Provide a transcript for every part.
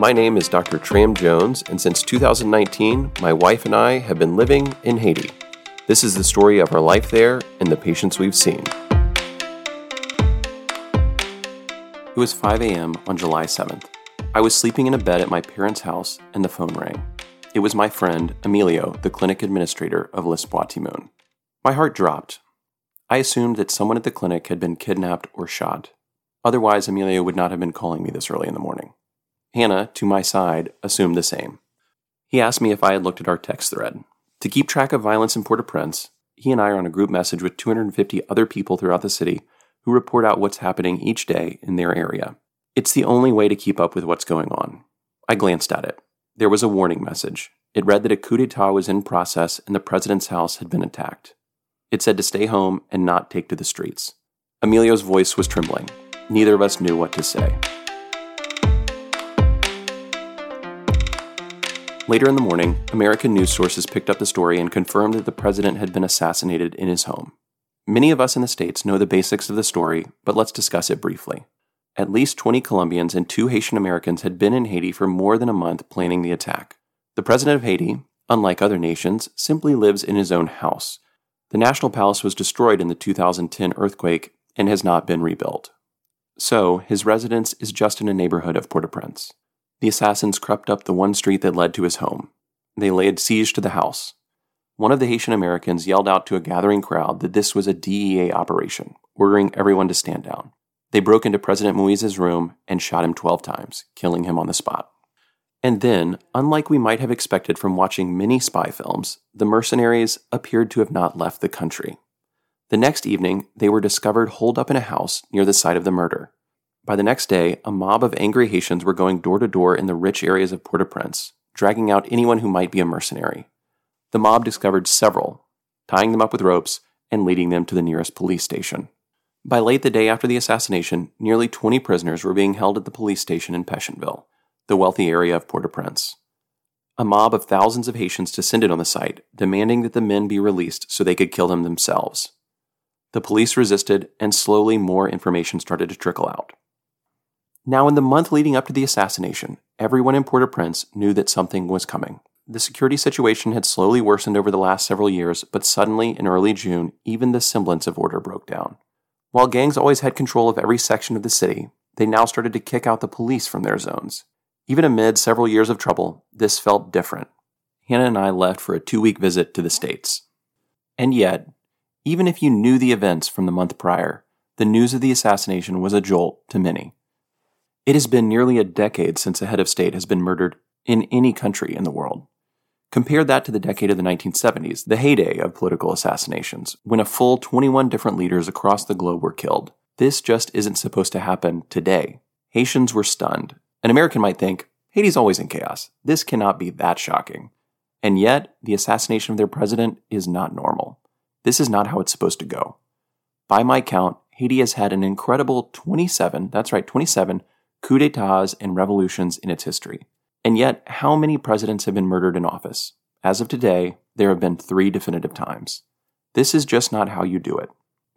My name is Dr. Tram Jones, and since 2019, my wife and I have been living in Haiti. This is the story of our life there and the patients we've seen. It was 5 a.m. on July 7th. I was sleeping in a bed at my parents' house and the phone rang. It was my friend, Emilio, the clinic administrator of L'Espoir Timon. My heart dropped. I assumed that someone at the clinic had been kidnapped or shot. Otherwise, Emilio would not have been calling me this early in the morning. Hannah, to my side, assumed the same. He asked me if I had looked at our text thread. To keep track of violence in Port au Prince, he and I are on a group message with 250 other people throughout the city who report out what's happening each day in their area. It's the only way to keep up with what's going on. I glanced at it. There was a warning message. It read that a coup d'etat was in process and the president's house had been attacked. It said to stay home and not take to the streets. Emilio's voice was trembling. Neither of us knew what to say. Later in the morning, American news sources picked up the story and confirmed that the president had been assassinated in his home. Many of us in the States know the basics of the story, but let's discuss it briefly. At least 20 Colombians and two Haitian Americans had been in Haiti for more than a month planning the attack. The president of Haiti, unlike other nations, simply lives in his own house. The National Palace was destroyed in the 2010 earthquake and has not been rebuilt. So, his residence is just in a neighborhood of Port au Prince. The assassins crept up the one street that led to his home. They laid siege to the house. One of the Haitian Americans yelled out to a gathering crowd that this was a DEA operation, ordering everyone to stand down. They broke into President Moise's room and shot him 12 times, killing him on the spot. And then, unlike we might have expected from watching many spy films, the mercenaries appeared to have not left the country. The next evening, they were discovered holed up in a house near the site of the murder. By the next day, a mob of angry Haitians were going door to door in the rich areas of Port au Prince, dragging out anyone who might be a mercenary. The mob discovered several, tying them up with ropes and leading them to the nearest police station. By late the day after the assassination, nearly 20 prisoners were being held at the police station in Pétionville, the wealthy area of Port au Prince. A mob of thousands of Haitians descended on the site, demanding that the men be released so they could kill them themselves. The police resisted, and slowly more information started to trickle out. Now, in the month leading up to the assassination, everyone in Port au Prince knew that something was coming. The security situation had slowly worsened over the last several years, but suddenly, in early June, even the semblance of order broke down. While gangs always had control of every section of the city, they now started to kick out the police from their zones. Even amid several years of trouble, this felt different. Hannah and I left for a two week visit to the States. And yet, even if you knew the events from the month prior, the news of the assassination was a jolt to many. It has been nearly a decade since a head of state has been murdered in any country in the world. Compare that to the decade of the 1970s, the heyday of political assassinations, when a full 21 different leaders across the globe were killed. This just isn't supposed to happen today. Haitians were stunned. An American might think, Haiti's always in chaos. This cannot be that shocking. And yet, the assassination of their president is not normal. This is not how it's supposed to go. By my count, Haiti has had an incredible 27, that's right, 27 coup d'etats and revolutions in its history. And yet, how many presidents have been murdered in office? As of today, there have been three definitive times. This is just not how you do it.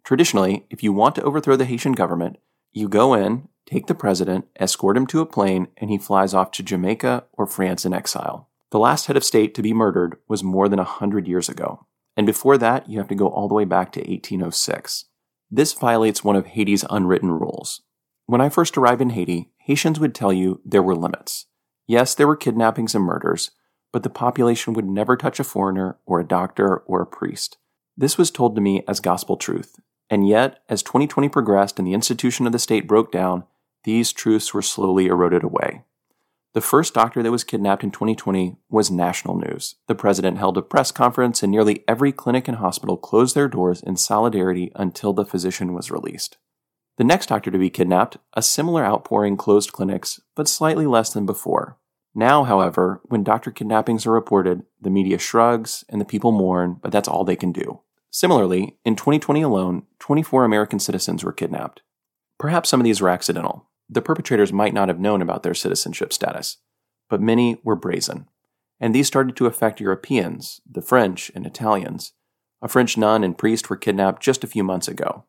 Traditionally, if you want to overthrow the Haitian government, you go in, take the president, escort him to a plane, and he flies off to Jamaica or France in exile. The last head of state to be murdered was more than a hundred years ago. And before that, you have to go all the way back to 1806. This violates one of Haiti's unwritten rules. When I first arrived in Haiti, Haitians would tell you there were limits. Yes, there were kidnappings and murders, but the population would never touch a foreigner or a doctor or a priest. This was told to me as gospel truth, and yet, as 2020 progressed and the institution of the state broke down, these truths were slowly eroded away. The first doctor that was kidnapped in 2020 was national news. The president held a press conference, and nearly every clinic and hospital closed their doors in solidarity until the physician was released. The next doctor to be kidnapped, a similar outpouring closed clinics, but slightly less than before. Now, however, when doctor kidnappings are reported, the media shrugs and the people mourn, but that's all they can do. Similarly, in 2020 alone, 24 American citizens were kidnapped. Perhaps some of these were accidental. The perpetrators might not have known about their citizenship status, but many were brazen. And these started to affect Europeans, the French and Italians. A French nun and priest were kidnapped just a few months ago.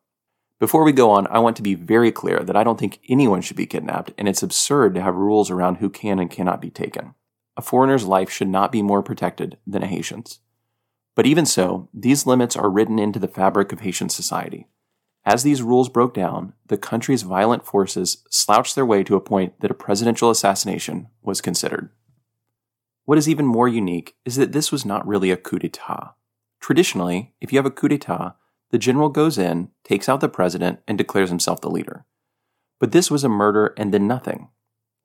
Before we go on, I want to be very clear that I don't think anyone should be kidnapped, and it's absurd to have rules around who can and cannot be taken. A foreigner's life should not be more protected than a Haitian's. But even so, these limits are written into the fabric of Haitian society. As these rules broke down, the country's violent forces slouched their way to a point that a presidential assassination was considered. What is even more unique is that this was not really a coup d'etat. Traditionally, if you have a coup d'etat, the general goes in, takes out the president, and declares himself the leader. But this was a murder and then nothing.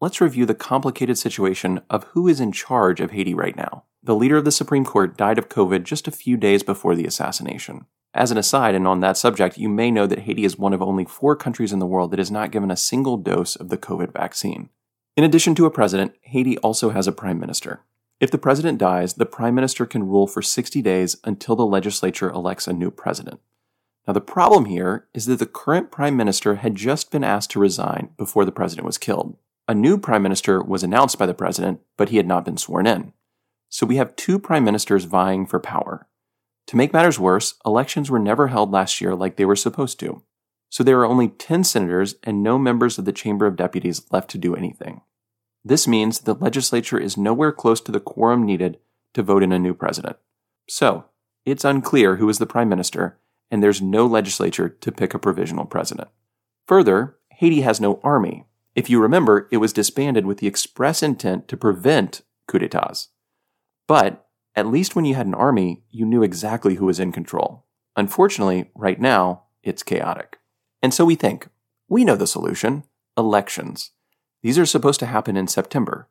Let's review the complicated situation of who is in charge of Haiti right now. The leader of the Supreme Court died of COVID just a few days before the assassination. As an aside, and on that subject, you may know that Haiti is one of only four countries in the world that has not given a single dose of the COVID vaccine. In addition to a president, Haiti also has a prime minister. If the president dies, the prime minister can rule for 60 days until the legislature elects a new president. Now, the problem here is that the current prime minister had just been asked to resign before the president was killed. A new prime minister was announced by the president, but he had not been sworn in. So we have two prime ministers vying for power. To make matters worse, elections were never held last year like they were supposed to. So there are only 10 senators and no members of the Chamber of Deputies left to do anything. This means the legislature is nowhere close to the quorum needed to vote in a new president. So, it's unclear who is the prime minister, and there's no legislature to pick a provisional president. Further, Haiti has no army. If you remember, it was disbanded with the express intent to prevent coups d'etats. But at least when you had an army, you knew exactly who was in control. Unfortunately, right now, it's chaotic. And so we think, we know the solution elections. These are supposed to happen in September.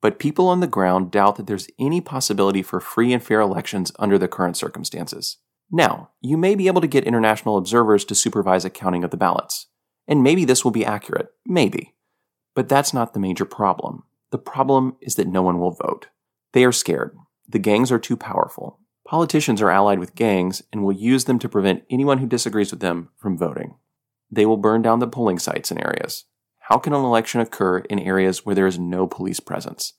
But people on the ground doubt that there's any possibility for free and fair elections under the current circumstances. Now, you may be able to get international observers to supervise a counting of the ballots. And maybe this will be accurate. Maybe. But that's not the major problem. The problem is that no one will vote. They are scared. The gangs are too powerful. Politicians are allied with gangs and will use them to prevent anyone who disagrees with them from voting. They will burn down the polling sites in areas. How can an election occur in areas where there is no police presence?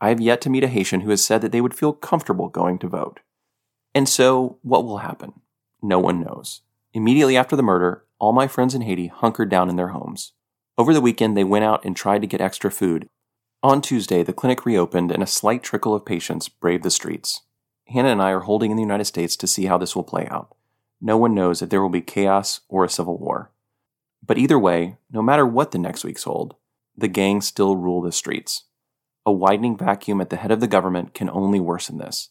I have yet to meet a Haitian who has said that they would feel comfortable going to vote. And so, what will happen? No one knows. Immediately after the murder, all my friends in Haiti hunkered down in their homes. Over the weekend, they went out and tried to get extra food, on Tuesday, the clinic reopened and a slight trickle of patients braved the streets. Hannah and I are holding in the United States to see how this will play out. No one knows if there will be chaos or a civil war. But either way, no matter what the next weeks hold, the gangs still rule the streets. A widening vacuum at the head of the government can only worsen this.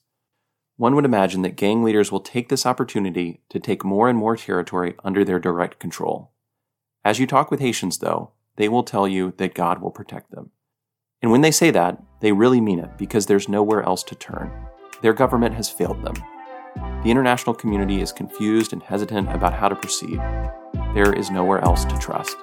One would imagine that gang leaders will take this opportunity to take more and more territory under their direct control. As you talk with Haitians, though, they will tell you that God will protect them. And when they say that, they really mean it because there's nowhere else to turn. Their government has failed them. The international community is confused and hesitant about how to proceed. There is nowhere else to trust.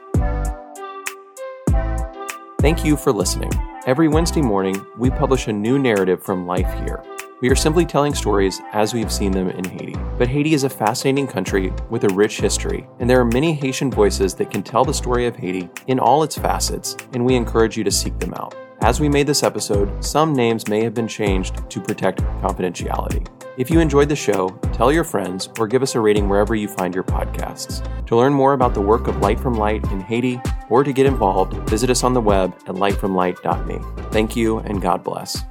Thank you for listening. Every Wednesday morning, we publish a new narrative from life here. We are simply telling stories as we've seen them in Haiti. But Haiti is a fascinating country with a rich history, and there are many Haitian voices that can tell the story of Haiti in all its facets, and we encourage you to seek them out. As we made this episode, some names may have been changed to protect confidentiality. If you enjoyed the show, tell your friends or give us a rating wherever you find your podcasts. To learn more about the work of Light from Light in Haiti or to get involved, visit us on the web at lightfromlight.me. Thank you and God bless.